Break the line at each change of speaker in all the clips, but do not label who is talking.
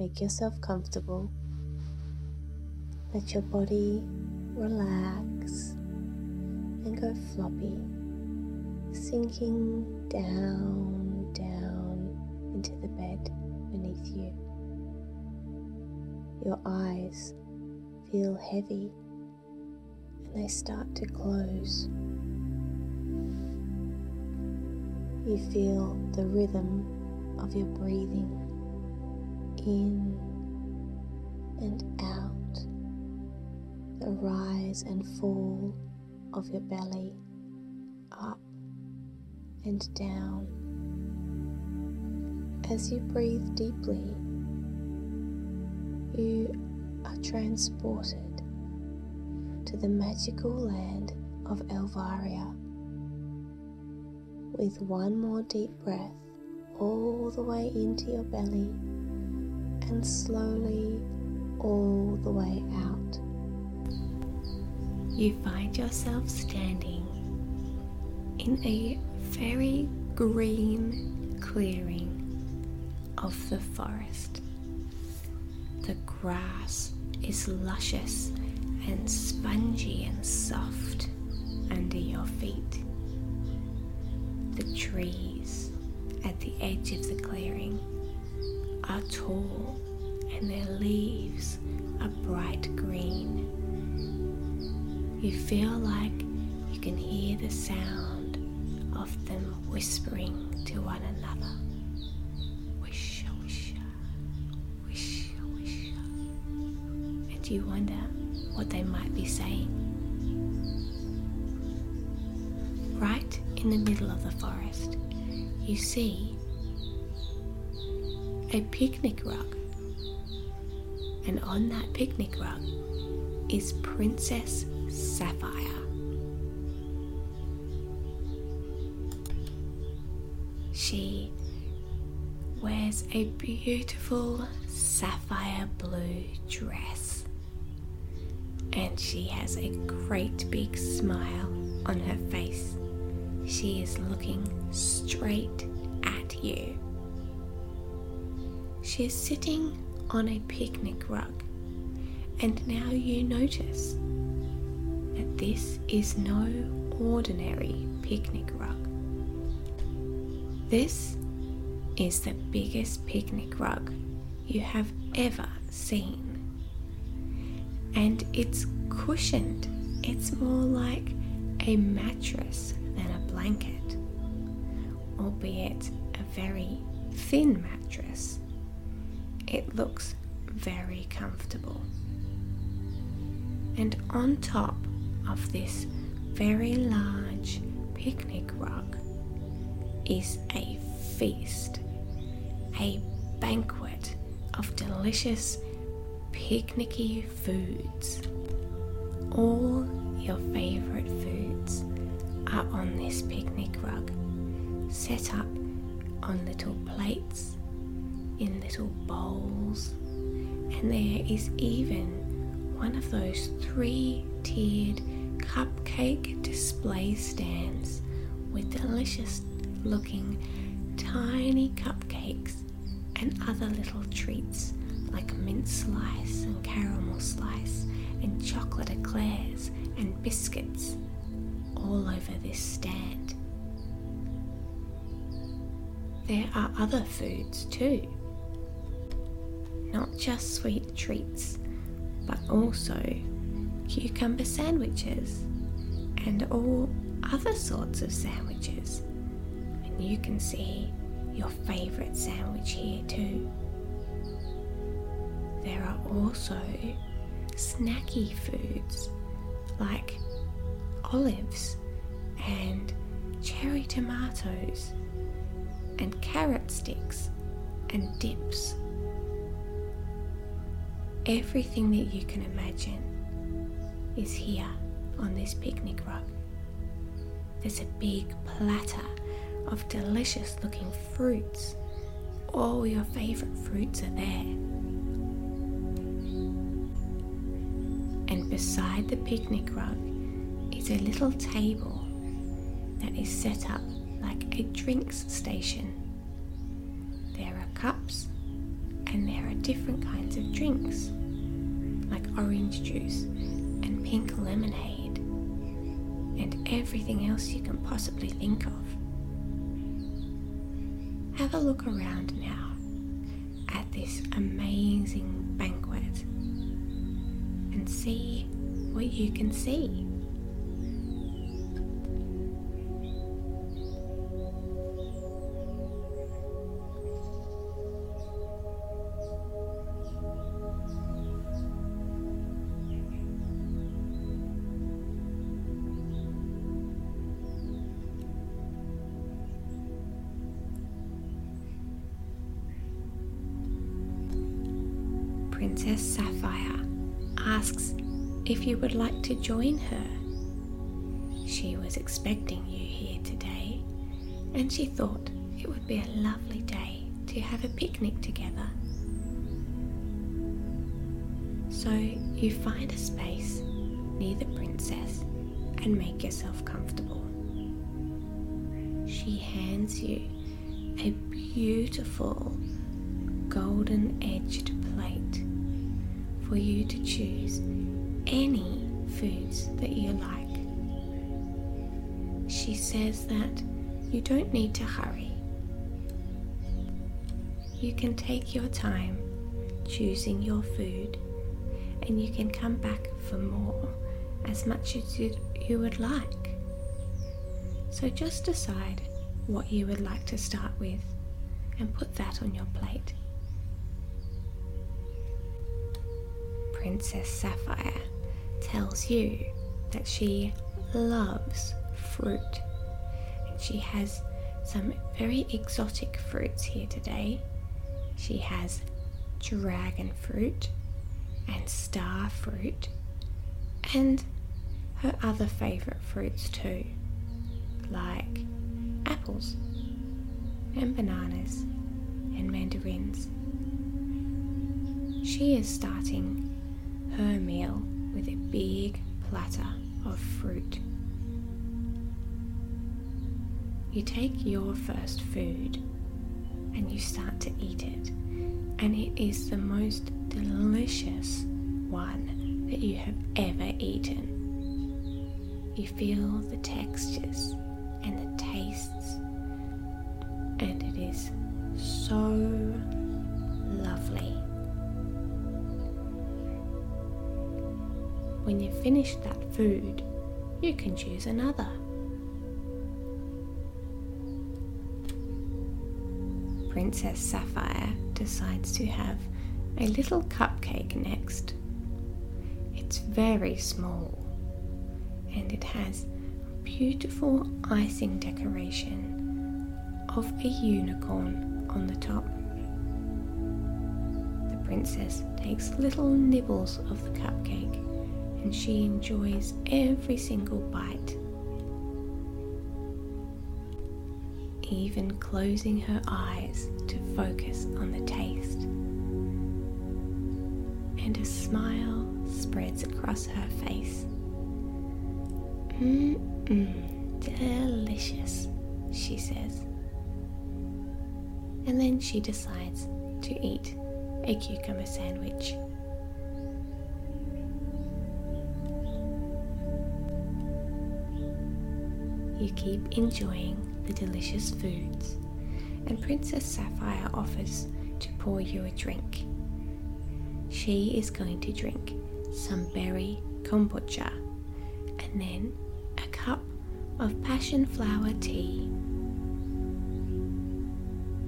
make yourself comfortable. Let your body relax and go floppy, sinking down, down into the bed beneath you. Your eyes feel heavy and they start to close. You feel the rhythm of your breathing in and out, the rise and fall of your belly, up and down. As you breathe deeply, you are transported to the magical land of Elvaria with one more deep breath all the way into your belly and slowly all the way out. You find yourself standing in a very green clearing of the forest. The grass is luscious and spongy and soft under your feet the trees at the edge of the clearing are tall and their leaves are bright green. You feel like you can hear the sound of them whispering to one another. Wisha, wisha, wisha, wisha. And you wonder what they might be saying. Right in the middle of the forest, you see a picnic rug. And on that picnic rug is Princess Sapphire. She wears a beautiful sapphire blue dress. And she has a great big smile on her face. She is looking straight at you. She is sitting on a picnic rug, and now you notice that this is no ordinary picnic rug. This is the biggest picnic rug you have ever seen. And it's cushioned, it's more like a mattress than a blanket, albeit a very thin mattress. It looks very comfortable. And on top of this very large picnic rug is a feast, a banquet of delicious picnicky foods. All your favourite foods are on this picnic rug, set up on little plates, in little bowls, and there is even one of those three tiered cupcake display stands with delicious looking tiny cupcakes and other little treats like mint slice and caramel slice and chocolate eclairs and biscuits all over this stand. There are other foods too, not just sweet treats, but also cucumber sandwiches and all other sorts of sandwiches. And you can see your favourite sandwich here too. There are also snacky foods like olives and cherry tomatoes and carrot sticks and dips. Everything that you can imagine is here on this picnic rug. There's a big platter of delicious looking fruits. All your favourite fruits are there. And beside the picnic rug is a little table that is set up like a drinks station. There are cups and there are different kinds of drinks, like orange juice and pink lemonade, and everything else you can possibly think of. Have a look around now at this amazing banquet and see what you can see. Princess Sapphire asks if you would like to join her. She was expecting you here today and she thought it would be a lovely day to have a picnic together. So you find a space near the princess and make yourself comfortable. She hands you a beautiful golden edged for you to choose any foods that you like. She says that you don't need to hurry. You can take your time choosing your food and you can come back for more as much as you, you would like. So just decide what you would like to start with and put that on your plate. Princess Sapphire tells you that she loves fruit and she has some very exotic fruits here today. She has dragon fruit and star fruit and her other favourite fruits too, like apples and bananas and mandarins. She is starting her meal with a big platter of fruit. You take your first food and you start to eat it, and it is the most delicious one that you have ever eaten. You feel the textures and the tastes, and it is so lovely. When you've finished that food, you can choose another. Princess Sapphire decides to have a little cupcake next. It's very small and it has beautiful icing decoration of a unicorn on the top. The princess takes little nibbles of the cupcake and she enjoys every single bite, even closing her eyes to focus on the taste. And a smile spreads across her face. Mmm, delicious, she says. And then she decides to eat a cucumber sandwich. You keep enjoying the delicious foods, and Princess Sapphire offers to pour you a drink. She is going to drink some berry kombucha and then a cup of passion flower tea.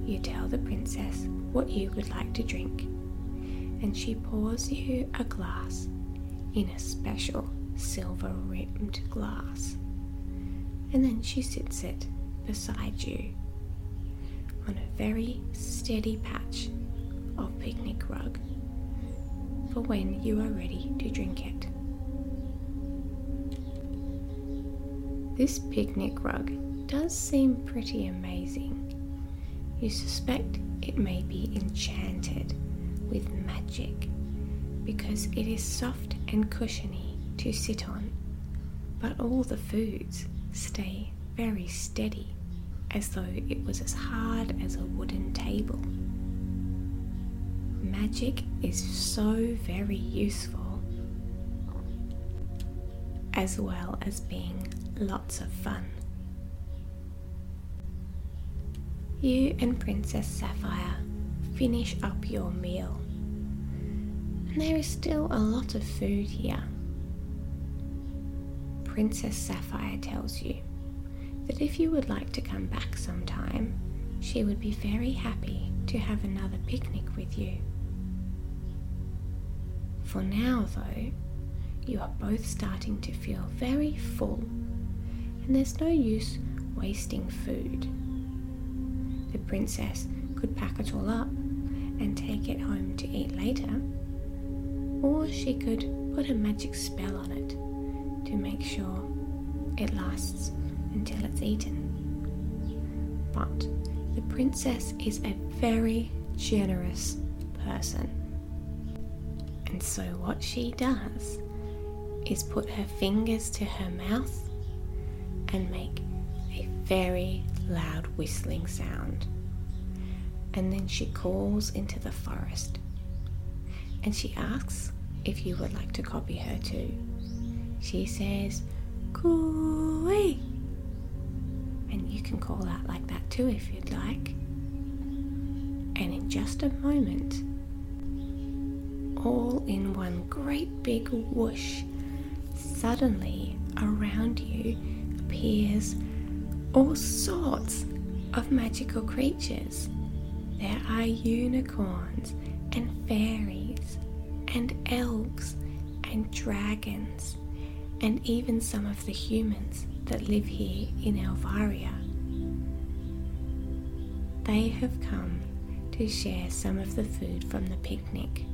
You tell the princess what you would like to drink, and she pours you a glass in a special silver rimmed glass and then she sits it beside you on a very steady patch of picnic rug for when you are ready to drink it. This picnic rug does seem pretty amazing. You suspect it may be enchanted with magic because it is soft and cushiony to sit on, but all the foods stay very steady, as though it was as hard as a wooden table. magic is so very useful, as well as being lots of fun. You and Princess Sapphire finish up your meal, there is still a lot of food here. Princess Sapphire tells you that if you would like to come back sometime, she would be very happy to have another picnic with you. For now, though, you are both starting to feel very full, and there's no use wasting food. The princess could pack it all up and take it home to eat later, or she could put a magic spell on it to make sure it lasts until it's eaten. But the princess is a very generous person. And so, what she does is put her fingers to her mouth and make a very loud whistling sound. And then she calls into the forest and she asks if you would like to copy her too. She says, Cooey! And you can call out like that too if you'd like. And in just a moment, all in one great big whoosh, suddenly around you appears all sorts of magical creatures. There are unicorns and fairies and elves and dragons and even some of the humans that live here in Elvaria. They have come to share some of the food from the picnic.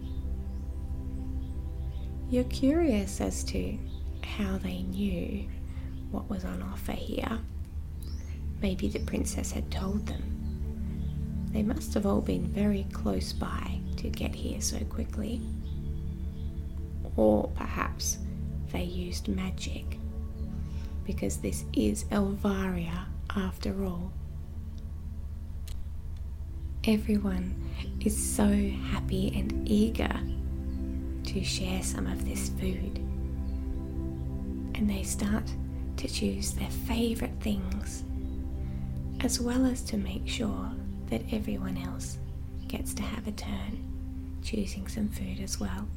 You're curious as to how they knew what was on offer here. Maybe the princess had told them. They must have all been very close by to get here so quickly. Or perhaps they used magic, because this is Elvaria after all. Everyone is so happy and eager to share some of this food, and they start to choose their favourite things, as well as to make sure that everyone else gets to have a turn choosing some food as well.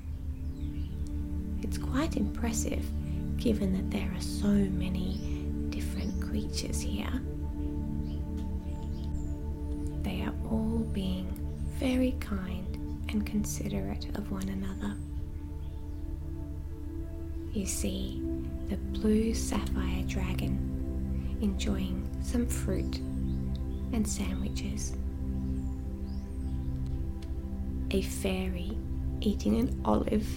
It's quite impressive given that there are so many different creatures here. They are all being very kind and considerate of one another. You see the blue sapphire dragon enjoying some fruit and sandwiches. A fairy eating an olive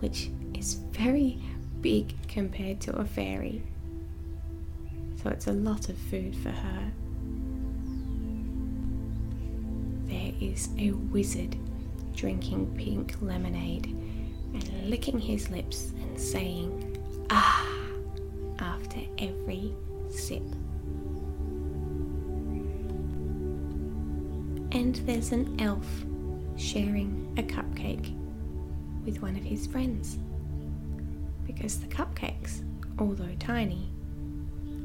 which is very big compared to a fairy. So it's a lot of food for her. There is a wizard drinking pink lemonade and licking his lips and saying, ah, after every sip. And there's an elf sharing a cupcake with one of his friends. Because the cupcakes, although tiny,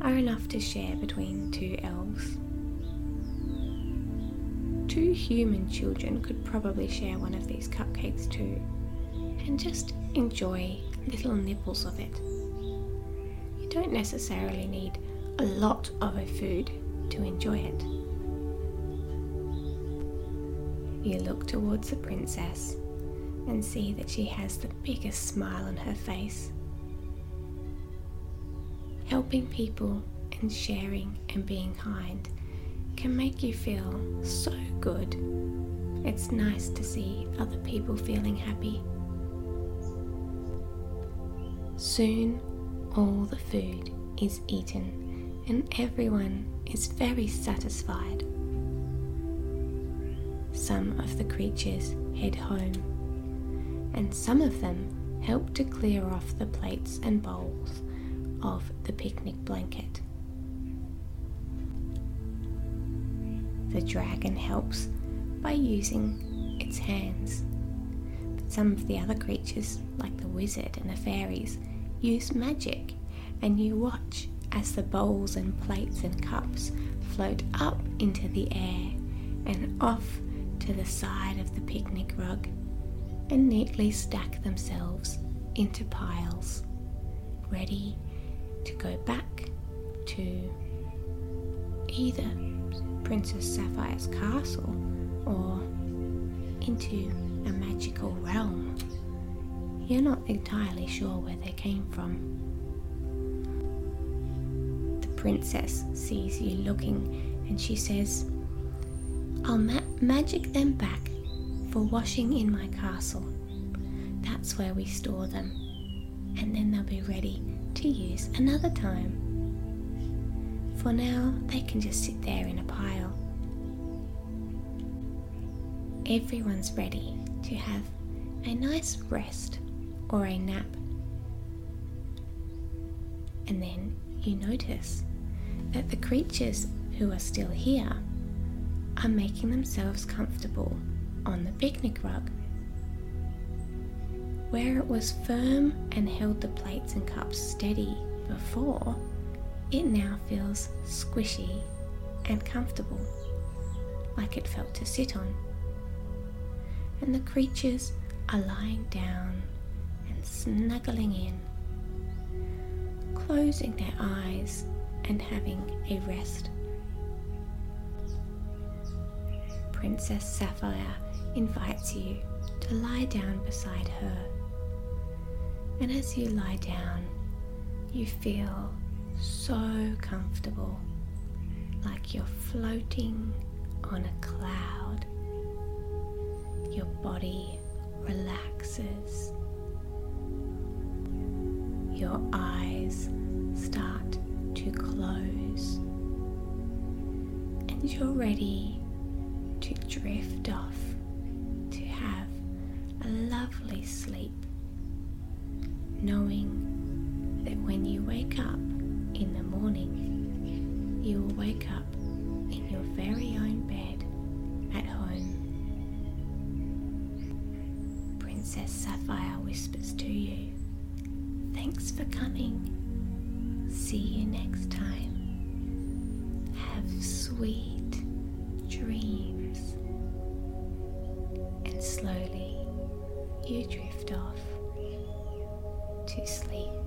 are enough to share between two elves. Two human children could probably share one of these cupcakes too, and just enjoy little nibbles of it. You don't necessarily need a lot of a food to enjoy it. You look towards the princess and see that she has the biggest smile on her face. Helping people and sharing and being kind can make you feel so good. It's nice to see other people feeling happy. Soon, all the food is eaten and everyone is very satisfied. Some of the creatures head home and some of them help to clear off the plates and bowls of the picnic blanket. The dragon helps by using its hands. But some of the other creatures, like the wizard and the fairies, use magic, and you watch as the bowls and plates and cups float up into the air and off to the side of the picnic rug and neatly stack themselves into piles, ready to go back to either Princess Sapphire's castle or into a magical realm. You're not entirely sure where they came from. The princess sees you looking and she says, I'll ma- magic them back for washing in my castle. That's where we store them, and then they'll be ready to use another time. For now, they can just sit there in a pile. Everyone's ready to have a nice rest or a nap. And then you notice that the creatures who are still here are making themselves comfortable on the picnic rug. Where it was firm and held the plates and cups steady before, it now feels squishy and comfortable, like it felt to sit on. And the creatures are lying down and snuggling in, closing their eyes and having a rest. Princess Sapphire invites you to lie down beside her. And as you lie down, you feel so comfortable, like you're floating on a cloud. Your body relaxes. Your eyes start to close. And you're ready to drift off to have a lovely sleep, knowing that when you wake up in the morning, you will wake up in your very own bed at home. Princess Sapphire whispers to you, Thanks for coming. See you next time. Have sweet dreams. And slowly you drift off to sleep.